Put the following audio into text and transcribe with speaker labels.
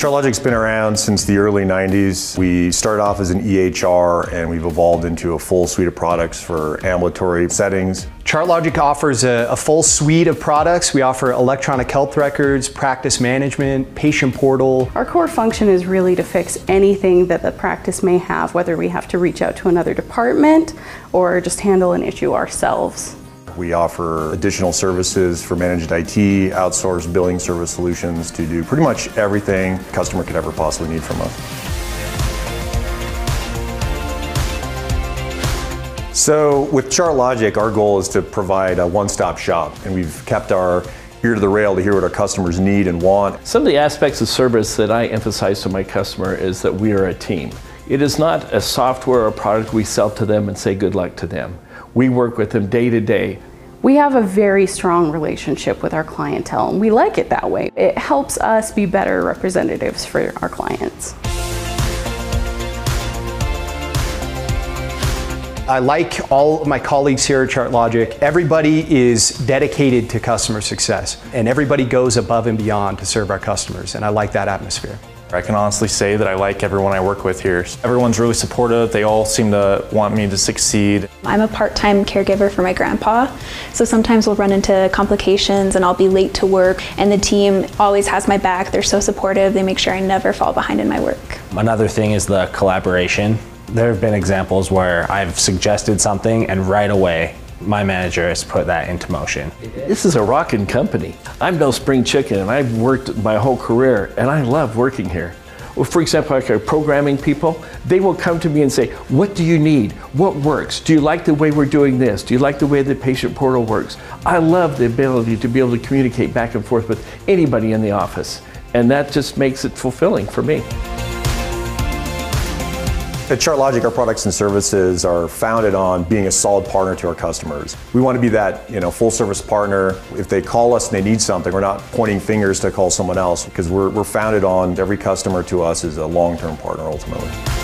Speaker 1: ChartLogic's been around since the early 90s. We started off as an EHR and we've evolved into a full suite of products for ambulatory settings.
Speaker 2: ChartLogic offers a, a, full suite of products. We offer electronic health records, practice management, patient portal.
Speaker 3: Our core function is really to fix anything that the practice may have, whether we have to reach out to another department or just handle an issue ourselves.
Speaker 1: We offer additional services for managed IT, outsourced billing service solutions to do pretty much everything a customer could ever possibly need from us. So with ChartLogic, our goal is to provide a one-stop shop, and we've kept our ear to the rail to hear what our customers need and want.
Speaker 4: Some of the aspects of service that I emphasize to my customer is that we are a team. It is not a software or product we sell to them and say good luck to them. We work with them day to day.
Speaker 3: We have a very strong relationship with our clientele and we like it that way. It helps us be better representatives for our clients.
Speaker 2: I like all of my colleagues here at ChartLogic. Everybody is dedicated to customer success and everybody goes above and beyond to serve our customers and I like that atmosphere.
Speaker 5: I can honestly say that I like everyone I work with here. Everyone's really supportive. They all seem to want me to succeed.
Speaker 6: I'm a part-time caregiver for my grandpa, so sometimes we'll run into complications and I'll be late to work and the team always has my back. They're so supportive. They make sure I never fall behind in my work.
Speaker 7: Another thing is the collaboration. There have been examples where I've suggested something and right away my manager has put that into motion.
Speaker 4: This is a rocking company. I'm no spring chicken and I've worked my whole career and I love working here. Well, for example, like our programming people, they will come to me and say, what do you need? What works? Do you like the way we're doing this? Do you like the way the patient portal works? I love the ability to be able to communicate back and forth with anybody in the office. And that just makes it fulfilling for me.
Speaker 1: At ChartLogic, our products and services are founded on being a solid partner to our customers. We want to be that you know, full service partner. If they call us and they need something, we're not pointing fingers to call someone else because we're, we're founded on every customer to us is a long-term partner ultimately.